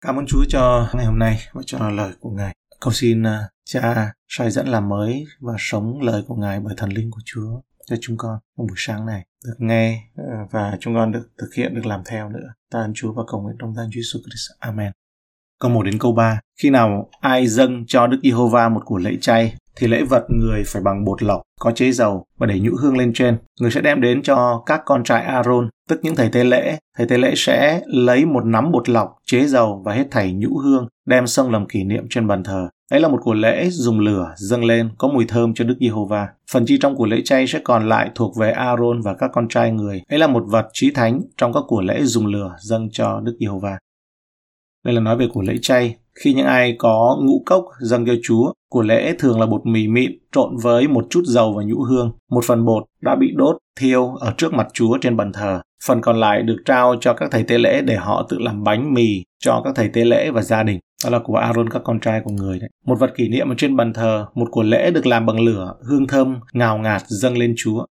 Cảm ơn Chúa cho ngày hôm nay và cho lời của Ngài. Cầu xin à, Cha soi dẫn làm mới và sống lời của Ngài bởi thần linh của Chúa cho chúng con trong buổi sáng này được nghe à, và chúng con được thực hiện, được làm theo nữa. Ta ơn Chúa và cầu nguyện trong danh Chúa Jesus Christ. Amen. Câu 1 đến câu 3. Khi nào ai dâng cho Đức Giê-hô-va một của lễ chay thì lễ vật người phải bằng bột lọc có chế dầu và để nhũ hương lên trên. Người sẽ đem đến cho các con trai Aaron, tức những thầy tế lễ. Thầy tế lễ sẽ lấy một nắm bột lọc, chế dầu và hết thảy nhũ hương, đem xông làm kỷ niệm trên bàn thờ. Ấy là một của lễ dùng lửa dâng lên có mùi thơm cho Đức Giê-hô-va. Phần chi trong của lễ chay sẽ còn lại thuộc về Aaron và các con trai người. Ấy là một vật chí thánh trong các của lễ dùng lửa dâng cho Đức Giê-hô-va. Đây là nói về của lễ chay. Khi những ai có ngũ cốc dâng cho Chúa, của lễ thường là bột mì mịn trộn với một chút dầu và nhũ hương. Một phần bột đã bị đốt, thiêu ở trước mặt Chúa trên bàn thờ. Phần còn lại được trao cho các thầy tế lễ để họ tự làm bánh mì cho các thầy tế lễ và gia đình. Đó là của Aaron các con trai của người đấy. Một vật kỷ niệm ở trên bàn thờ, một của lễ được làm bằng lửa, hương thơm, ngào ngạt dâng lên Chúa.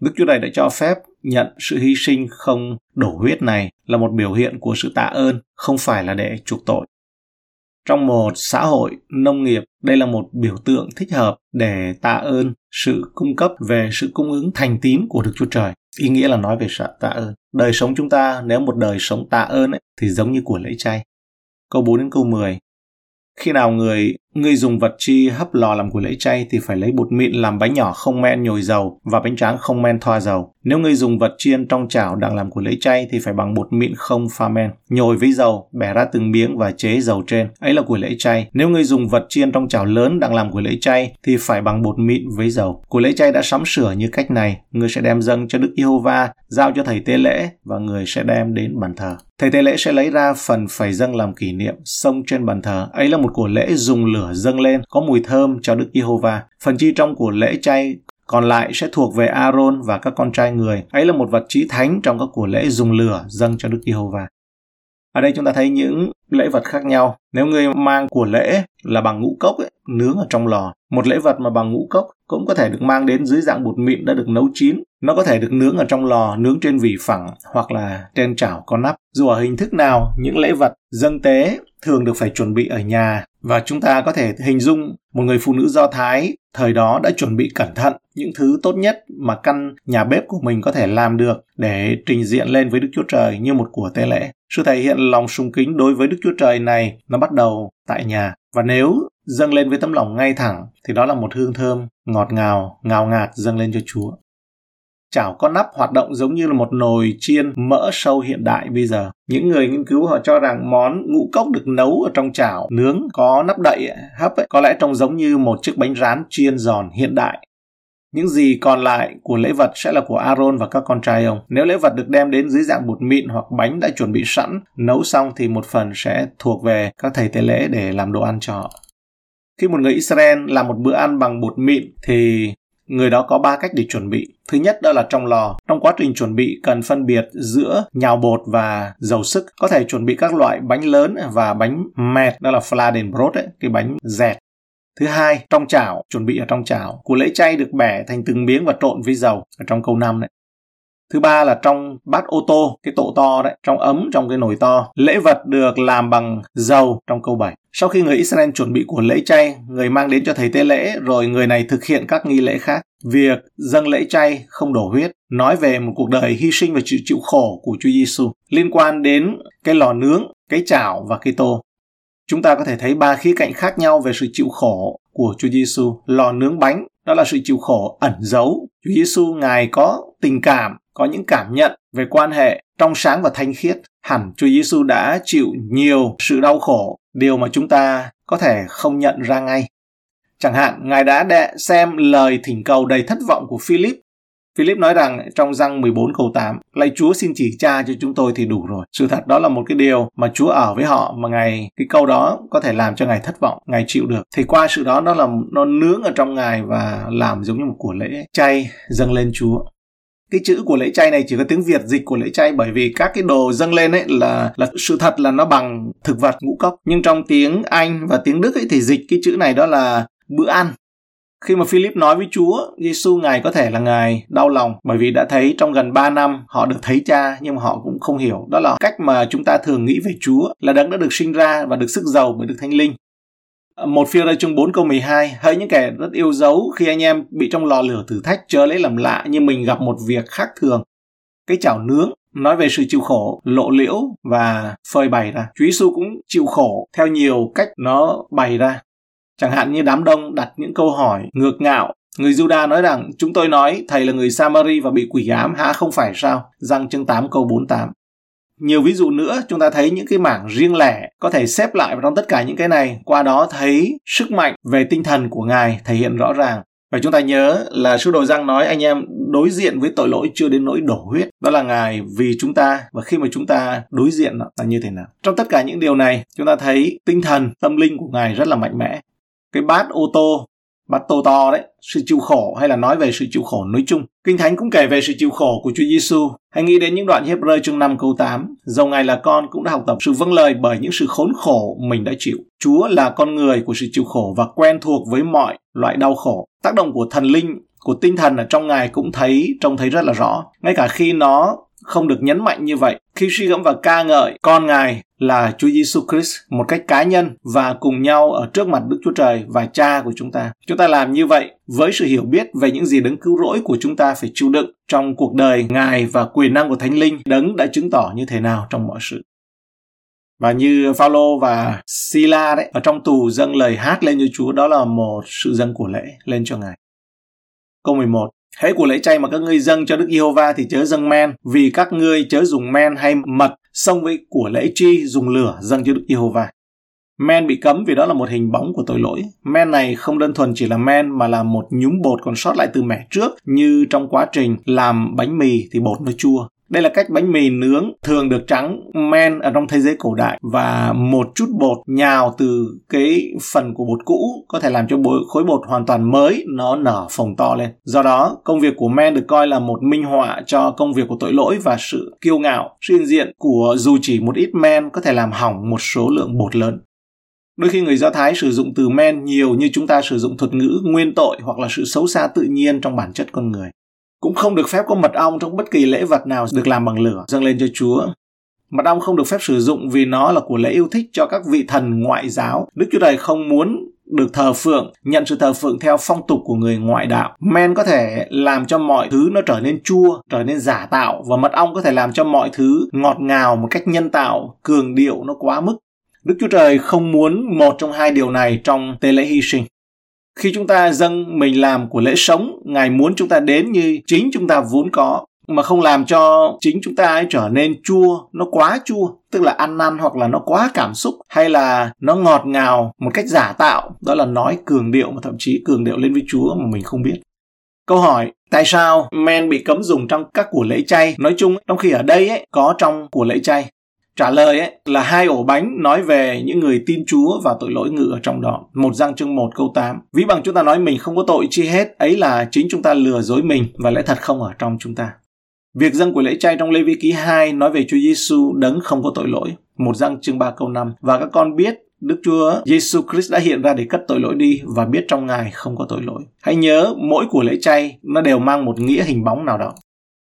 Đức Chúa này đã cho phép nhận sự hy sinh không đổ huyết này là một biểu hiện của sự tạ ơn, không phải là để chuộc tội. Trong một xã hội nông nghiệp, đây là một biểu tượng thích hợp để tạ ơn sự cung cấp về sự cung ứng thành tín của Đức Chúa Trời. Ý nghĩa là nói về sự tạ ơn. Đời sống chúng ta nếu một đời sống tạ ơn ấy, thì giống như của lễ chay. Câu 4 đến câu 10. Khi nào người người dùng vật chi hấp lò làm của lễ chay thì phải lấy bột mịn làm bánh nhỏ không men nhồi dầu và bánh tráng không men thoa dầu. Nếu người dùng vật chiên trong chảo đang làm của lễ chay thì phải bằng bột mịn không pha men, nhồi với dầu, bẻ ra từng miếng và chế dầu trên. Ấy là của lễ chay. Nếu người dùng vật chiên trong chảo lớn đang làm của lễ chay thì phải bằng bột mịn với dầu. Của lễ chay đã sắm sửa như cách này, người sẽ đem dâng cho Đức Giê-hô-va, giao cho thầy tế lễ và người sẽ đem đến bàn thờ. Thầy tế lễ sẽ lấy ra phần phải dâng làm kỷ niệm, xông trên bàn thờ. Ấy là một của lễ dùng lửa dâng lên, có mùi thơm cho Đức Giê-hô-va. Phần chi trong của lễ chay còn lại sẽ thuộc về Aaron và các con trai người. Ấy là một vật chí thánh trong các của lễ dùng lửa dâng cho Đức Giê-hô-va. Ở đây chúng ta thấy những lễ vật khác nhau. Nếu người mang của lễ là bằng ngũ cốc ấy, nướng ở trong lò, một lễ vật mà bằng ngũ cốc cũng có thể được mang đến dưới dạng bột mịn đã được nấu chín. Nó có thể được nướng ở trong lò, nướng trên vỉ phẳng hoặc là trên chảo có nắp. Dù ở hình thức nào, những lễ vật dâng tế thường được phải chuẩn bị ở nhà và chúng ta có thể hình dung một người phụ nữ Do Thái thời đó đã chuẩn bị cẩn thận những thứ tốt nhất mà căn nhà bếp của mình có thể làm được để trình diện lên với Đức Chúa Trời như một của tế lễ. Sự thể hiện lòng sùng kính đối với Đức Chúa Trời này nó bắt đầu tại nhà. Và nếu dâng lên với tấm lòng ngay thẳng thì đó là một hương thơm ngọt ngào, ngào ngạt dâng lên cho Chúa. Chảo có nắp hoạt động giống như là một nồi chiên mỡ sâu hiện đại bây giờ. Những người nghiên cứu họ cho rằng món ngũ cốc được nấu ở trong chảo nướng có nắp đậy hấp ấy, có lẽ trông giống như một chiếc bánh rán chiên giòn hiện đại. Những gì còn lại của lễ vật sẽ là của Aaron và các con trai ông. Nếu lễ vật được đem đến dưới dạng bột mịn hoặc bánh đã chuẩn bị sẵn, nấu xong thì một phần sẽ thuộc về các thầy tế lễ để làm đồ ăn cho họ. Khi một người Israel làm một bữa ăn bằng bột mịn thì người đó có ba cách để chuẩn bị. Thứ nhất đó là trong lò. Trong quá trình chuẩn bị cần phân biệt giữa nhào bột và dầu sức. Có thể chuẩn bị các loại bánh lớn và bánh mẹt, đó là fladenbrot ấy, cái bánh dẹt. Thứ hai, trong chảo, chuẩn bị ở trong chảo. Củ lễ chay được bẻ thành từng miếng và trộn với dầu ở trong câu 5 đấy. Thứ ba là trong bát ô tô, cái tổ to đấy, trong ấm trong cái nồi to. Lễ vật được làm bằng dầu trong câu 7. Sau khi người Israel chuẩn bị của lễ chay, người mang đến cho thầy tế lễ, rồi người này thực hiện các nghi lễ khác. Việc dâng lễ chay không đổ huyết, nói về một cuộc đời hy sinh và chịu chịu khổ của Chúa Giêsu liên quan đến cái lò nướng, cái chảo và cái tô. Chúng ta có thể thấy ba khía cạnh khác nhau về sự chịu khổ của Chúa Giêsu. Lò nướng bánh đó là sự chịu khổ ẩn giấu. Chúa Giêsu ngài có tình cảm, có những cảm nhận về quan hệ trong sáng và thanh khiết. Hẳn Chúa Giêsu đã chịu nhiều sự đau khổ, điều mà chúng ta có thể không nhận ra ngay. Chẳng hạn, Ngài đã đệ xem lời thỉnh cầu đầy thất vọng của Philip Philip nói rằng trong răng 14 câu 8, lạy Chúa xin chỉ cha cho chúng tôi thì đủ rồi. Sự thật đó là một cái điều mà Chúa ở với họ mà Ngài, cái câu đó có thể làm cho Ngài thất vọng, Ngài chịu được. Thì qua sự đó nó là nó nướng ở trong Ngài và làm giống như một của lễ chay dâng lên Chúa cái chữ của lễ chay này chỉ có tiếng Việt dịch của lễ chay bởi vì các cái đồ dâng lên ấy là là sự thật là nó bằng thực vật ngũ cốc nhưng trong tiếng Anh và tiếng Đức ấy thì dịch cái chữ này đó là bữa ăn Khi mà Philip nói với Chúa, Giêsu ngài có thể là ngài đau lòng bởi vì đã thấy trong gần 3 năm họ được thấy cha nhưng mà họ cũng không hiểu. Đó là cách mà chúng ta thường nghĩ về Chúa là đấng đã được sinh ra và được sức giàu bởi được Thánh Linh. Một phiêu đây chương 4 câu 12 Hỡi những kẻ rất yêu dấu khi anh em bị trong lò lửa thử thách chớ lấy làm lạ như mình gặp một việc khác thường. Cái chảo nướng nói về sự chịu khổ, lộ liễu và phơi bày ra. Chúa Giêsu cũng chịu khổ theo nhiều cách nó bày ra. Chẳng hạn như đám đông đặt những câu hỏi ngược ngạo. Người Juda nói rằng, chúng tôi nói thầy là người Samari và bị quỷ ám, hả không phải sao? Răng chương 8 câu 48. Nhiều ví dụ nữa, chúng ta thấy những cái mảng riêng lẻ có thể xếp lại vào trong tất cả những cái này, qua đó thấy sức mạnh về tinh thần của Ngài thể hiện rõ ràng. Và chúng ta nhớ là sư đồ Giang nói anh em đối diện với tội lỗi chưa đến nỗi đổ huyết. Đó là Ngài vì chúng ta và khi mà chúng ta đối diện nó là như thế nào. Trong tất cả những điều này, chúng ta thấy tinh thần, tâm linh của Ngài rất là mạnh mẽ cái bát ô tô bát tô to đấy, sự chịu khổ hay là nói về sự chịu khổ nói chung. Kinh thánh cũng kể về sự chịu khổ của Chúa Giêsu hãy nghĩ đến những đoạn Hebrew chương 5 câu 8 dầu ngài là con cũng đã học tập sự vâng lời bởi những sự khốn khổ mình đã chịu. Chúa là con người của sự chịu khổ và quen thuộc với mọi loại đau khổ. Tác động của thần linh, của tinh thần ở trong ngài cũng thấy, trông thấy rất là rõ. Ngay cả khi nó không được nhấn mạnh như vậy khi suy gẫm và ca ngợi con ngài là Chúa Giêsu Christ một cách cá nhân và cùng nhau ở trước mặt Đức Chúa Trời và Cha của chúng ta. Chúng ta làm như vậy với sự hiểu biết về những gì đấng cứu rỗi của chúng ta phải chịu đựng trong cuộc đời Ngài và quyền năng của Thánh Linh đấng đã chứng tỏ như thế nào trong mọi sự. Và như Phaolô và Sila đấy, ở trong tù dâng lời hát lên cho Chúa, đó là một sự dâng của lễ lên cho Ngài. Câu 11 Hễ của lễ chay mà các ngươi dâng cho Đức Giê-hô-va thì chớ dâng men, vì các ngươi chớ dùng men hay mật Song với của lễ chi dùng lửa dâng cho Đức Giê-hô-va. Men bị cấm vì đó là một hình bóng của tội lỗi. Men này không đơn thuần chỉ là men mà là một nhúm bột còn sót lại từ mẻ trước như trong quá trình làm bánh mì thì bột nó chua. Đây là cách bánh mì nướng thường được trắng men ở trong thế giới cổ đại và một chút bột nhào từ cái phần của bột cũ có thể làm cho khối bột hoàn toàn mới nó nở phồng to lên. Do đó, công việc của men được coi là một minh họa cho công việc của tội lỗi và sự kiêu ngạo, sự diện của dù chỉ một ít men có thể làm hỏng một số lượng bột lớn. Đôi khi người Do Thái sử dụng từ men nhiều như chúng ta sử dụng thuật ngữ nguyên tội hoặc là sự xấu xa tự nhiên trong bản chất con người. Cũng không được phép có mật ong trong bất kỳ lễ vật nào được làm bằng lửa dâng lên cho Chúa. Mật ong không được phép sử dụng vì nó là của lễ yêu thích cho các vị thần ngoại giáo. Đức Chúa Trời không muốn được thờ phượng, nhận sự thờ phượng theo phong tục của người ngoại đạo. Men có thể làm cho mọi thứ nó trở nên chua, trở nên giả tạo và mật ong có thể làm cho mọi thứ ngọt ngào một cách nhân tạo, cường điệu nó quá mức. Đức Chúa Trời không muốn một trong hai điều này trong tế lễ hy sinh. Khi chúng ta dâng mình làm của lễ sống, Ngài muốn chúng ta đến như chính chúng ta vốn có, mà không làm cho chính chúng ta ấy trở nên chua, nó quá chua, tức là ăn năn hoặc là nó quá cảm xúc, hay là nó ngọt ngào một cách giả tạo, đó là nói cường điệu mà thậm chí cường điệu lên với Chúa mà mình không biết. Câu hỏi, tại sao men bị cấm dùng trong các của lễ chay? Nói chung, trong khi ở đây ấy, có trong của lễ chay. Trả lời ấy là hai ổ bánh nói về những người tin Chúa và tội lỗi ngự ở trong đó. Một răng chương 1 câu 8. Ví bằng chúng ta nói mình không có tội chi hết, ấy là chính chúng ta lừa dối mình và lẽ thật không ở trong chúng ta. Việc dâng của lễ chay trong Lê Vi Ký 2 nói về Chúa Giêsu đấng không có tội lỗi. Một răng chương 3 câu 5. Và các con biết Đức Chúa Giêsu Christ đã hiện ra để cất tội lỗi đi và biết trong Ngài không có tội lỗi. Hãy nhớ mỗi của lễ chay nó đều mang một nghĩa hình bóng nào đó.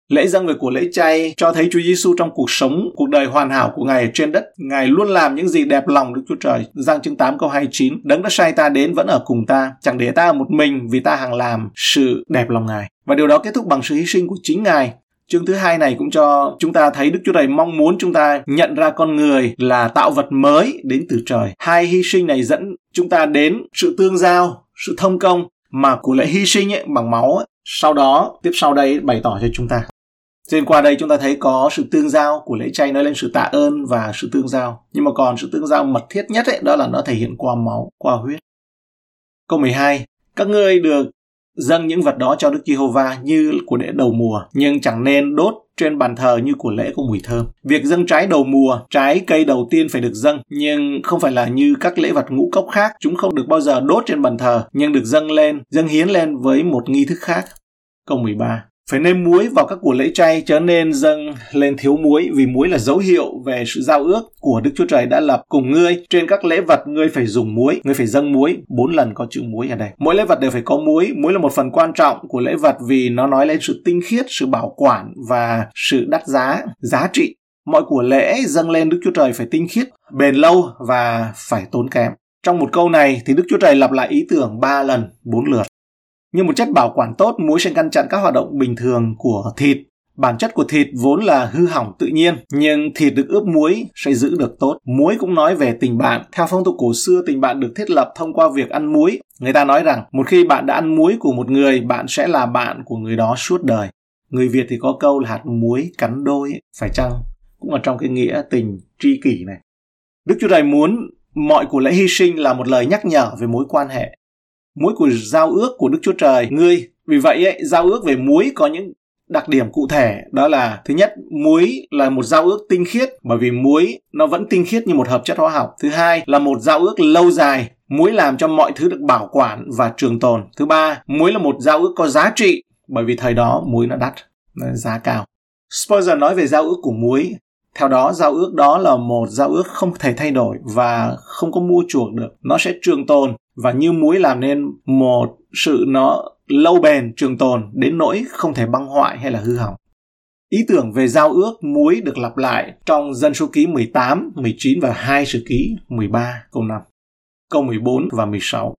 Lễ dâng người của lễ chay cho thấy Chúa Giêsu trong cuộc sống, cuộc đời hoàn hảo của Ngài ở trên đất. Ngài luôn làm những gì đẹp lòng Đức Chúa Trời. Giăng chương 8 câu 29, Đấng đã sai ta đến vẫn ở cùng ta, chẳng để ta ở một mình vì ta hằng làm sự đẹp lòng Ngài. Và điều đó kết thúc bằng sự hy sinh của chính Ngài. Chương thứ hai này cũng cho chúng ta thấy Đức Chúa Trời mong muốn chúng ta nhận ra con người là tạo vật mới đến từ trời. Hai hy sinh này dẫn chúng ta đến sự tương giao, sự thông công mà của lễ hy sinh ấy, bằng máu ấy, sau đó tiếp sau đây bày tỏ cho chúng ta trên qua đây chúng ta thấy có sự tương giao của lễ chay nói lên sự tạ ơn và sự tương giao. Nhưng mà còn sự tương giao mật thiết nhất ấy, đó là nó thể hiện qua máu, qua huyết. Câu 12. Các ngươi được dâng những vật đó cho Đức Giê-hô-va như của lễ đầu mùa, nhưng chẳng nên đốt trên bàn thờ như của lễ có mùi thơm. Việc dâng trái đầu mùa, trái cây đầu tiên phải được dâng, nhưng không phải là như các lễ vật ngũ cốc khác, chúng không được bao giờ đốt trên bàn thờ, nhưng được dâng lên, dâng hiến lên với một nghi thức khác. Câu 13 phải nêm muối vào các của lễ chay chớ nên dâng lên thiếu muối vì muối là dấu hiệu về sự giao ước của Đức Chúa Trời đã lập cùng ngươi. Trên các lễ vật ngươi phải dùng muối, ngươi phải dâng muối, bốn lần có chữ muối ở đây. Mỗi lễ vật đều phải có muối, muối là một phần quan trọng của lễ vật vì nó nói lên sự tinh khiết, sự bảo quản và sự đắt giá, giá trị. Mọi của lễ dâng lên Đức Chúa Trời phải tinh khiết, bền lâu và phải tốn kém. Trong một câu này thì Đức Chúa Trời lặp lại ý tưởng ba lần, bốn lượt. Như một chất bảo quản tốt, muối sẽ ngăn chặn các hoạt động bình thường của thịt. Bản chất của thịt vốn là hư hỏng tự nhiên, nhưng thịt được ướp muối sẽ giữ được tốt. Muối cũng nói về tình bạn. Theo phong tục cổ xưa, tình bạn được thiết lập thông qua việc ăn muối. Người ta nói rằng, một khi bạn đã ăn muối của một người, bạn sẽ là bạn của người đó suốt đời. Người Việt thì có câu là hạt muối cắn đôi, phải chăng? Cũng ở trong cái nghĩa tình tri kỷ này. Đức Chúa Trời muốn mọi của lễ hy sinh là một lời nhắc nhở về mối quan hệ muối của giao ước của Đức Chúa Trời. Ngươi. Vì vậy ấy, giao ước về muối có những đặc điểm cụ thể. Đó là thứ nhất muối là một giao ước tinh khiết bởi vì muối nó vẫn tinh khiết như một hợp chất hóa học. Thứ hai là một giao ước lâu dài. Muối làm cho mọi thứ được bảo quản và trường tồn. Thứ ba muối là một giao ước có giá trị bởi vì thời đó muối nó đắt nó giá cao. Spurgeon nói về giao ước của muối. Theo đó giao ước đó là một giao ước không thể thay đổi và không có mua chuộc được. Nó sẽ trường tồn và như muối làm nên một sự nó lâu bền trường tồn đến nỗi không thể băng hoại hay là hư hỏng. Ý tưởng về giao ước muối được lặp lại trong dân số ký 18, 19 và 2 sử ký 13 câu 5, câu 14 và 16.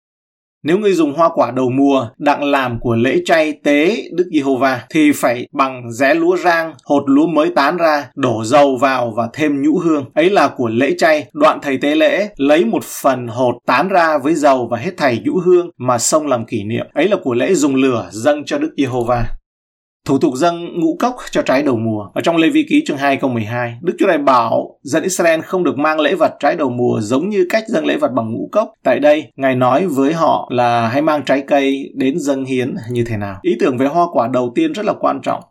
Nếu ngươi dùng hoa quả đầu mùa đặng làm của lễ chay tế Đức Giê-hô-va thì phải bằng rẽ lúa rang, hột lúa mới tán ra, đổ dầu vào và thêm nhũ hương. Ấy là của lễ chay, đoạn thầy tế lễ lấy một phần hột tán ra với dầu và hết thầy nhũ hương mà xông làm kỷ niệm. Ấy là của lễ dùng lửa dâng cho Đức Giê-hô-va. Thủ tục dâng ngũ cốc cho trái đầu mùa. Ở trong Lê Vi Ký chương 2 câu 12, Đức Chúa Trời bảo dân Israel không được mang lễ vật trái đầu mùa giống như cách dâng lễ vật bằng ngũ cốc. Tại đây, Ngài nói với họ là hãy mang trái cây đến dâng hiến như thế nào. Ý tưởng về hoa quả đầu tiên rất là quan trọng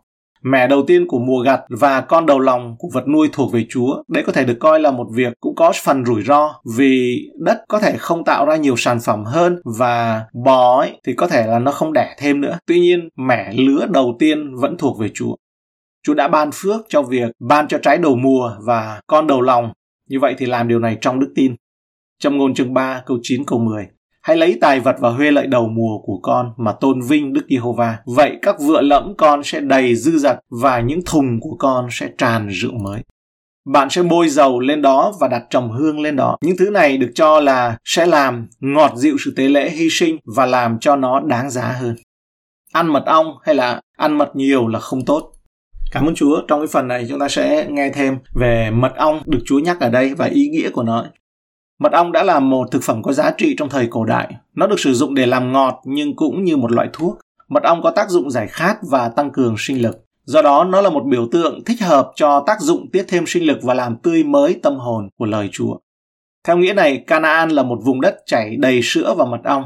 mẻ đầu tiên của mùa gặt và con đầu lòng của vật nuôi thuộc về Chúa. Đấy có thể được coi là một việc cũng có phần rủi ro vì đất có thể không tạo ra nhiều sản phẩm hơn và bò ấy thì có thể là nó không đẻ thêm nữa. Tuy nhiên, mẻ lứa đầu tiên vẫn thuộc về Chúa. Chúa đã ban phước cho việc ban cho trái đầu mùa và con đầu lòng. Như vậy thì làm điều này trong đức tin. Trong ngôn chương 3 câu 9 câu 10. Hãy lấy tài vật và huê lợi đầu mùa của con mà tôn vinh Đức Giê-hô-va. Vậy các vựa lẫm con sẽ đầy dư dật và những thùng của con sẽ tràn rượu mới. Bạn sẽ bôi dầu lên đó và đặt trầm hương lên đó. Những thứ này được cho là sẽ làm ngọt dịu sự tế lễ hy sinh và làm cho nó đáng giá hơn. Ăn mật ong hay là ăn mật nhiều là không tốt. Cảm ơn Chúa. Trong cái phần này chúng ta sẽ nghe thêm về mật ong được Chúa nhắc ở đây và ý nghĩa của nó. Mật ong đã là một thực phẩm có giá trị trong thời cổ đại. Nó được sử dụng để làm ngọt nhưng cũng như một loại thuốc. Mật ong có tác dụng giải khát và tăng cường sinh lực. Do đó, nó là một biểu tượng thích hợp cho tác dụng tiết thêm sinh lực và làm tươi mới tâm hồn của lời Chúa. Theo nghĩa này, Canaan là một vùng đất chảy đầy sữa và mật ong.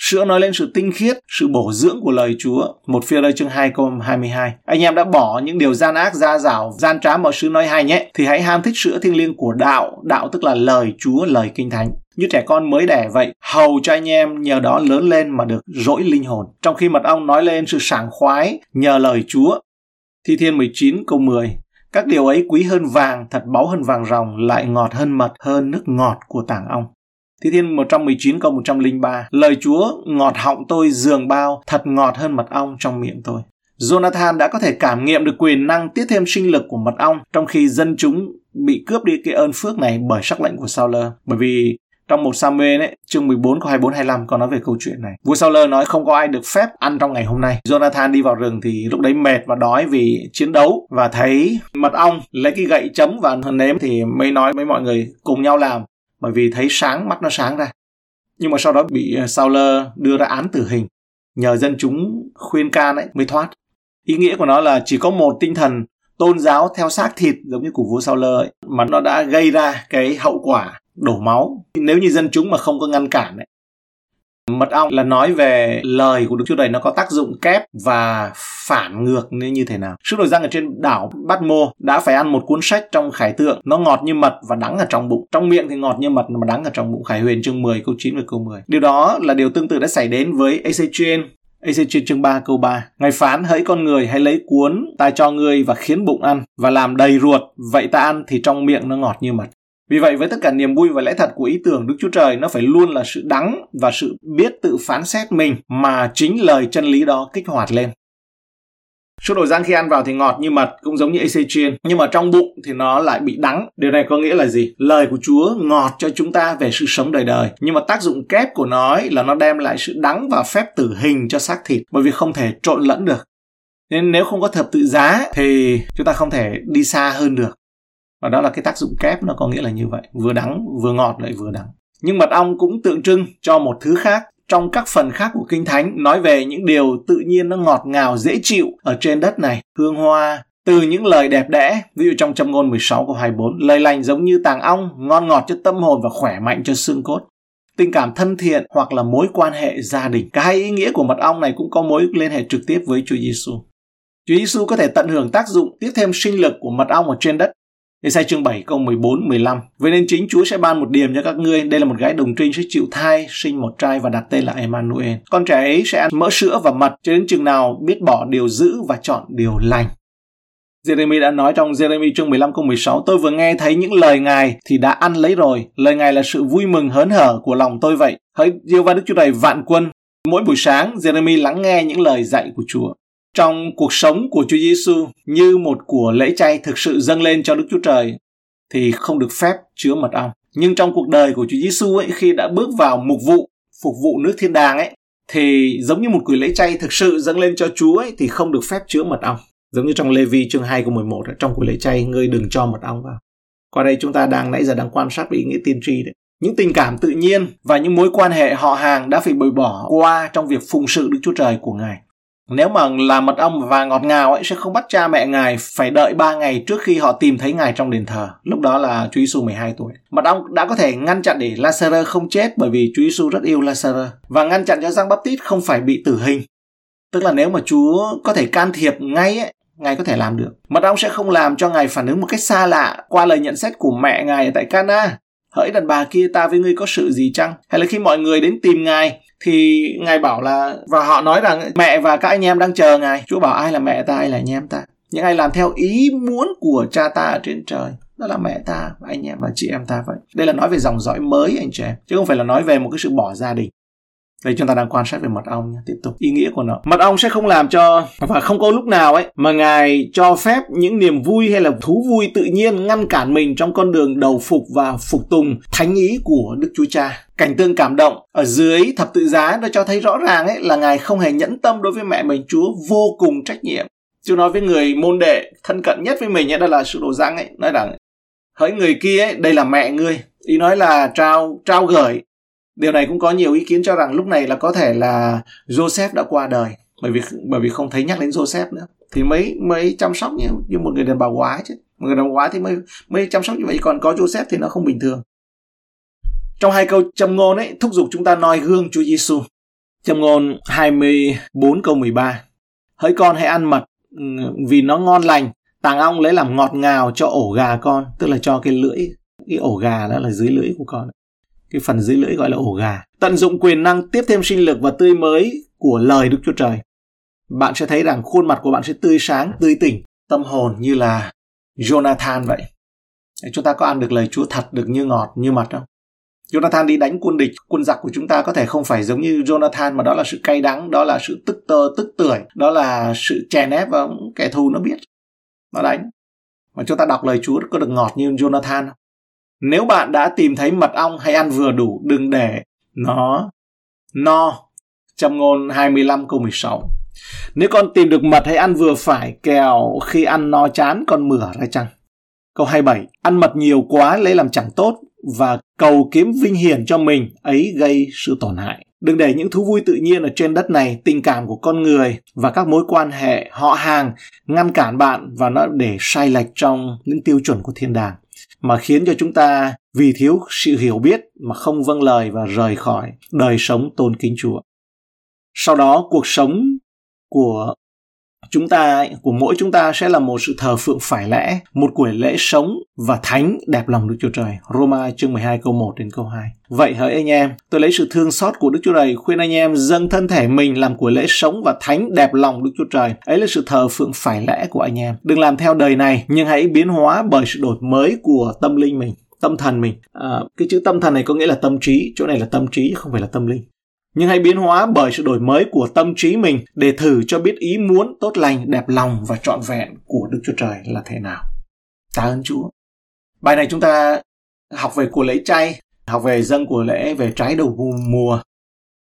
Sữa nói lên sự tinh khiết, sự bổ dưỡng của lời Chúa. Một phía đây chương 2 câu 22. Anh em đã bỏ những điều gian ác, ra rảo, gian trá mọi sự nói hay nhé. Thì hãy ham thích sữa thiêng liêng của đạo. Đạo tức là lời Chúa, lời kinh thánh. Như trẻ con mới đẻ vậy, hầu cho anh em nhờ đó lớn lên mà được rỗi linh hồn. Trong khi mật ong nói lên sự sảng khoái nhờ lời Chúa. Thi Thiên 19 câu 10. Các điều ấy quý hơn vàng, thật báu hơn vàng ròng, lại ngọt hơn mật, hơn nước ngọt của tảng ong. Thi Thiên 119 câu 103 Lời Chúa ngọt họng tôi dường bao, thật ngọt hơn mật ong trong miệng tôi. Jonathan đã có thể cảm nghiệm được quyền năng tiết thêm sinh lực của mật ong trong khi dân chúng bị cướp đi cái ơn phước này bởi sắc lệnh của Saul. Bởi vì trong một Samuel ấy, chương 14 câu 24 25 có nói về câu chuyện này. Vua Saul nói không có ai được phép ăn trong ngày hôm nay. Jonathan đi vào rừng thì lúc đấy mệt và đói vì chiến đấu và thấy mật ong lấy cái gậy chấm và nếm thì mới nói với mọi người cùng nhau làm bởi vì thấy sáng mắt nó sáng ra. Nhưng mà sau đó bị ờ, Sauler đưa ra án tử hình. Nhờ dân chúng khuyên can ấy mới thoát. Ý nghĩa của nó là chỉ có một tinh thần tôn giáo theo xác thịt giống như của vua Sauler ấy mà nó đã gây ra cái hậu quả đổ máu. Nếu như dân chúng mà không có ngăn cản ấy, Mật ong là nói về lời của Đức Chúa Trời, nó có tác dụng kép và phản ngược như như thế nào. Sứ đồ răng ở trên đảo Bát Mô đã phải ăn một cuốn sách trong khải tượng. Nó ngọt như mật và đắng ở trong bụng. Trong miệng thì ngọt như mật mà đắng ở trong bụng. Khải huyền chương 10 câu 9 và câu 10. Điều đó là điều tương tự đã xảy đến với Ezechiel Ezechiel chương 3 câu 3 Ngài phán, hỡi con người, hãy lấy cuốn ta cho ngươi và khiến bụng ăn và làm đầy ruột vậy ta ăn thì trong miệng nó ngọt như mật vì vậy với tất cả niềm vui và lẽ thật của ý tưởng Đức Chúa Trời, nó phải luôn là sự đắng và sự biết tự phán xét mình mà chính lời chân lý đó kích hoạt lên. Sữa đậu giang khi ăn vào thì ngọt như mật cũng giống như AC nhưng mà trong bụng thì nó lại bị đắng. Điều này có nghĩa là gì? Lời của Chúa ngọt cho chúng ta về sự sống đời đời nhưng mà tác dụng kép của nó ấy là nó đem lại sự đắng và phép tử hình cho xác thịt, bởi vì không thể trộn lẫn được. Nên nếu không có thập tự giá thì chúng ta không thể đi xa hơn được và đó là cái tác dụng kép, nó có nghĩa là như vậy. Vừa đắng, vừa ngọt lại vừa đắng. Nhưng mật ong cũng tượng trưng cho một thứ khác. Trong các phần khác của kinh thánh, nói về những điều tự nhiên nó ngọt ngào, dễ chịu ở trên đất này. Hương hoa, từ những lời đẹp đẽ, ví dụ trong châm ngôn 16 câu 24 lời lành giống như tàng ong, ngon ngọt cho tâm hồn và khỏe mạnh cho xương cốt. Tình cảm thân thiện hoặc là mối quan hệ gia đình. Cả hai ý nghĩa của mật ong này cũng có mối liên hệ trực tiếp với Chúa Giêsu Chúa Giêsu có thể tận hưởng tác dụng, tiếp thêm sinh lực của mật ong ở trên đất. Esai chương 7 câu 14 15. Vậy nên chính Chúa sẽ ban một điểm cho các ngươi, đây là một gái đồng trinh sẽ chịu thai, sinh một trai và đặt tên là Emmanuel. Con trẻ ấy sẽ ăn mỡ sữa và mật cho đến chừng nào biết bỏ điều dữ và chọn điều lành. Jeremy đã nói trong Jeremy chương 15 câu 16 Tôi vừa nghe thấy những lời Ngài thì đã ăn lấy rồi. Lời Ngài là sự vui mừng hớn hở của lòng tôi vậy. Hỡi Diêu va Đức Chúa Trời vạn quân. Mỗi buổi sáng, Jeremy lắng nghe những lời dạy của Chúa trong cuộc sống của Chúa Giêsu như một của lễ chay thực sự dâng lên cho Đức Chúa Trời thì không được phép chứa mật ong. Nhưng trong cuộc đời của Chúa Giêsu ấy khi đã bước vào mục vụ phục vụ nước thiên đàng ấy thì giống như một quỷ lễ chay thực sự dâng lên cho Chúa ấy thì không được phép chứa mật ong. Giống như trong Lê Vi chương 2 câu 11 ấy, trong quỷ lễ chay ngươi đừng cho mật ong vào. Qua đây chúng ta đang nãy giờ đang quan sát về ý nghĩa tiên tri đấy. Những tình cảm tự nhiên và những mối quan hệ họ hàng đã phải bồi bỏ qua trong việc phụng sự Đức Chúa Trời của Ngài. Nếu mà là mật ong và ngọt ngào ấy sẽ không bắt cha mẹ ngài phải đợi 3 ngày trước khi họ tìm thấy ngài trong đền thờ. Lúc đó là Chúa Giêsu 12 tuổi. Mật ong đã có thể ngăn chặn để Lazarus không chết bởi vì Chúa Giêsu rất yêu Lazarus và ngăn chặn cho Giăng Baptist không phải bị tử hình. Tức là nếu mà Chúa có thể can thiệp ngay ấy, Ngài có thể làm được. Mật ong sẽ không làm cho Ngài phản ứng một cách xa lạ qua lời nhận xét của mẹ Ngài tại Cana. Hỡi đàn bà kia ta với ngươi có sự gì chăng? Hay là khi mọi người đến tìm Ngài thì ngài bảo là, và họ nói rằng, mẹ và các anh em đang chờ ngài. Chúa bảo, ai là mẹ ta, ai là anh em ta? Những ai làm theo ý muốn của cha ta ở trên trời, đó là mẹ ta, anh em và chị em ta vậy. Đây là nói về dòng dõi mới, anh chị em. Chứ không phải là nói về một cái sự bỏ gia đình đây chúng ta đang quan sát về mật ong nha, Tiếp tục ý nghĩa của nó. Mật ong sẽ không làm cho và không có lúc nào ấy mà ngài cho phép những niềm vui hay là thú vui tự nhiên ngăn cản mình trong con đường đầu phục và phục tùng thánh ý của Đức Chúa Cha. Cảnh tượng cảm động ở dưới thập tự giá đã cho thấy rõ ràng ấy là ngài không hề nhẫn tâm đối với mẹ mình. Chúa vô cùng trách nhiệm. Chúa nói với người môn đệ thân cận nhất với mình ấy, đó là sự đồ giang ấy, nói rằng hỡi người kia ấy, đây là mẹ ngươi. Ý nói là trao trao gửi điều này cũng có nhiều ý kiến cho rằng lúc này là có thể là Joseph đã qua đời, bởi vì bởi vì không thấy nhắc đến Joseph nữa. Thì mới mới chăm sóc như như một người đàn bà quá chứ. Một người đàn bà quá thì mới mới chăm sóc như vậy, còn có Joseph thì nó không bình thường. Trong hai câu châm ngôn ấy, thúc giục chúng ta noi gương Chúa Giêsu. Châm ngôn 24 câu 13 hỡi con hãy ăn mật ừ, vì nó ngon lành. Tàng ong lấy làm ngọt ngào cho ổ gà con, tức là cho cái lưỡi, cái ổ gà đó là dưới lưỡi của con cái phần dưới lưỡi gọi là ổ gà. Tận dụng quyền năng tiếp thêm sinh lực và tươi mới của lời Đức Chúa Trời. Bạn sẽ thấy rằng khuôn mặt của bạn sẽ tươi sáng, tươi tỉnh, tâm hồn như là Jonathan vậy. Chúng ta có ăn được lời Chúa thật được như ngọt, như mật không? Jonathan đi đánh quân địch, quân giặc của chúng ta có thể không phải giống như Jonathan mà đó là sự cay đắng, đó là sự tức tơ, tức tưởi, đó là sự chèn ép và kẻ thù nó biết. Nó đánh. Mà chúng ta đọc lời Chúa có được ngọt như Jonathan không? Nếu bạn đã tìm thấy mật ong hay ăn vừa đủ, đừng để nó no. Trong ngôn 25 câu 16. Nếu con tìm được mật hay ăn vừa phải, kèo khi ăn no chán con mửa ra chăng? Câu 27. Ăn mật nhiều quá lấy làm chẳng tốt và cầu kiếm vinh hiển cho mình ấy gây sự tổn hại. Đừng để những thú vui tự nhiên ở trên đất này, tình cảm của con người và các mối quan hệ họ hàng ngăn cản bạn và nó để sai lệch trong những tiêu chuẩn của thiên đàng mà khiến cho chúng ta vì thiếu sự hiểu biết mà không vâng lời và rời khỏi đời sống tôn kính Chúa. Sau đó, cuộc sống của chúng ta của mỗi chúng ta sẽ là một sự thờ phượng phải lẽ, một buổi lễ sống và thánh đẹp lòng Đức Chúa Trời. Roma chương 12 câu 1 đến câu 2. Vậy hỡi anh em, tôi lấy sự thương xót của Đức Chúa Trời khuyên anh em dâng thân thể mình làm của lễ sống và thánh đẹp lòng Đức Chúa Trời. Ấy là sự thờ phượng phải lẽ của anh em. Đừng làm theo đời này, nhưng hãy biến hóa bởi sự đổi mới của tâm linh mình tâm thần mình à, cái chữ tâm thần này có nghĩa là tâm trí chỗ này là tâm trí không phải là tâm linh nhưng hãy biến hóa bởi sự đổi mới của tâm trí mình để thử cho biết ý muốn tốt lành, đẹp lòng và trọn vẹn của Đức Chúa Trời là thế nào. Ta ơn Chúa. Bài này chúng ta học về của lễ chay, học về dân của lễ về trái đầu mùa.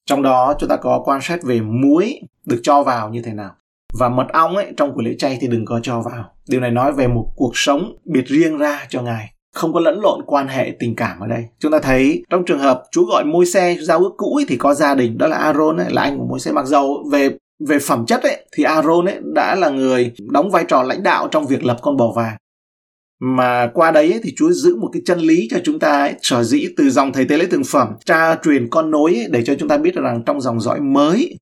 Trong đó chúng ta có quan sát về muối được cho vào như thế nào. Và mật ong ấy, trong của lễ chay thì đừng có cho vào. Điều này nói về một cuộc sống biệt riêng ra cho Ngài không có lẫn lộn quan hệ tình cảm ở đây. Chúng ta thấy trong trường hợp Chúa gọi môi xe giao ước cũ ấy, thì có gia đình đó là Aaron ấy, là anh của môi xe mặc dầu về về phẩm chất ấy thì Aaron ấy đã là người đóng vai trò lãnh đạo trong việc lập con bò vàng mà qua đấy ấy, thì Chúa giữ một cái chân lý cho chúng ta ấy, sở dĩ từ dòng thầy tế lễ thường phẩm cha truyền con nối ấy, để cho chúng ta biết rằng trong dòng dõi mới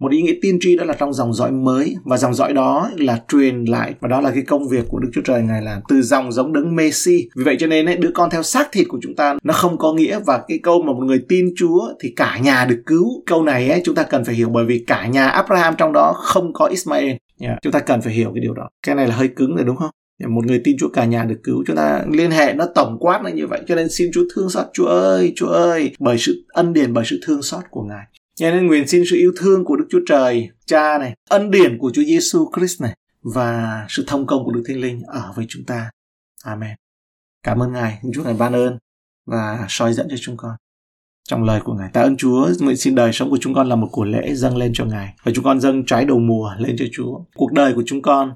một ý nghĩa tiên tri đó là trong dòng dõi mới. Và dòng dõi đó là truyền lại. Và đó là cái công việc của Đức Chúa Trời ngài làm từ dòng giống đấng Messi. Vì vậy cho nên ấy, đứa con theo xác thịt của chúng ta nó không có nghĩa. Và cái câu mà một người tin Chúa thì cả nhà được cứu. Câu này ấy, chúng ta cần phải hiểu bởi vì cả nhà Abraham trong đó không có Ismael. Yeah. chúng ta cần phải hiểu cái điều đó. Cái này là hơi cứng rồi đúng không? Một người tin Chúa cả nhà được cứu. Chúng ta liên hệ nó tổng quát nó như vậy. Cho nên xin Chúa thương xót. Chúa ơi Chúa ơi bởi sự ân điển bởi sự thương xót của Ngài cho nên nguyện xin sự yêu thương của Đức Chúa Trời, Cha này, ân điển của Chúa Giêsu Christ này và sự thông công của Đức Thánh Linh ở với chúng ta. Amen. Cảm ơn Ngài, Chúa Ngài ban ơn và soi dẫn cho chúng con. Trong lời của Ngài, ta ơn Chúa, nguyện xin đời sống của chúng con là một của lễ dâng lên cho Ngài. Và chúng con dâng trái đầu mùa lên cho Chúa. Cuộc đời của chúng con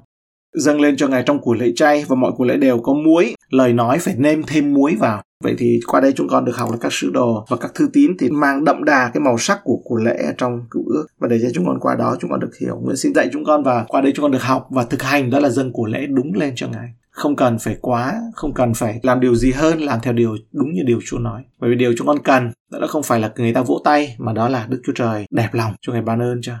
dâng lên cho Ngài trong của lễ chay và mọi của lễ đều có muối. Lời nói phải nêm thêm muối vào. Vậy thì qua đây chúng con được học là các sứ đồ và các thư tín thì mang đậm đà cái màu sắc của của lễ trong cựu ước và để cho chúng con qua đó, chúng con được hiểu. Nguyện xin dạy chúng con và qua đây chúng con được học và thực hành đó là dâng của lễ đúng lên cho Ngài không cần phải quá, không cần phải làm điều gì hơn, làm theo điều đúng như điều Chúa nói bởi vì điều chúng con cần đó là không phải là người ta vỗ tay, mà đó là Đức Chúa Trời đẹp lòng cho ngài ban ơn cho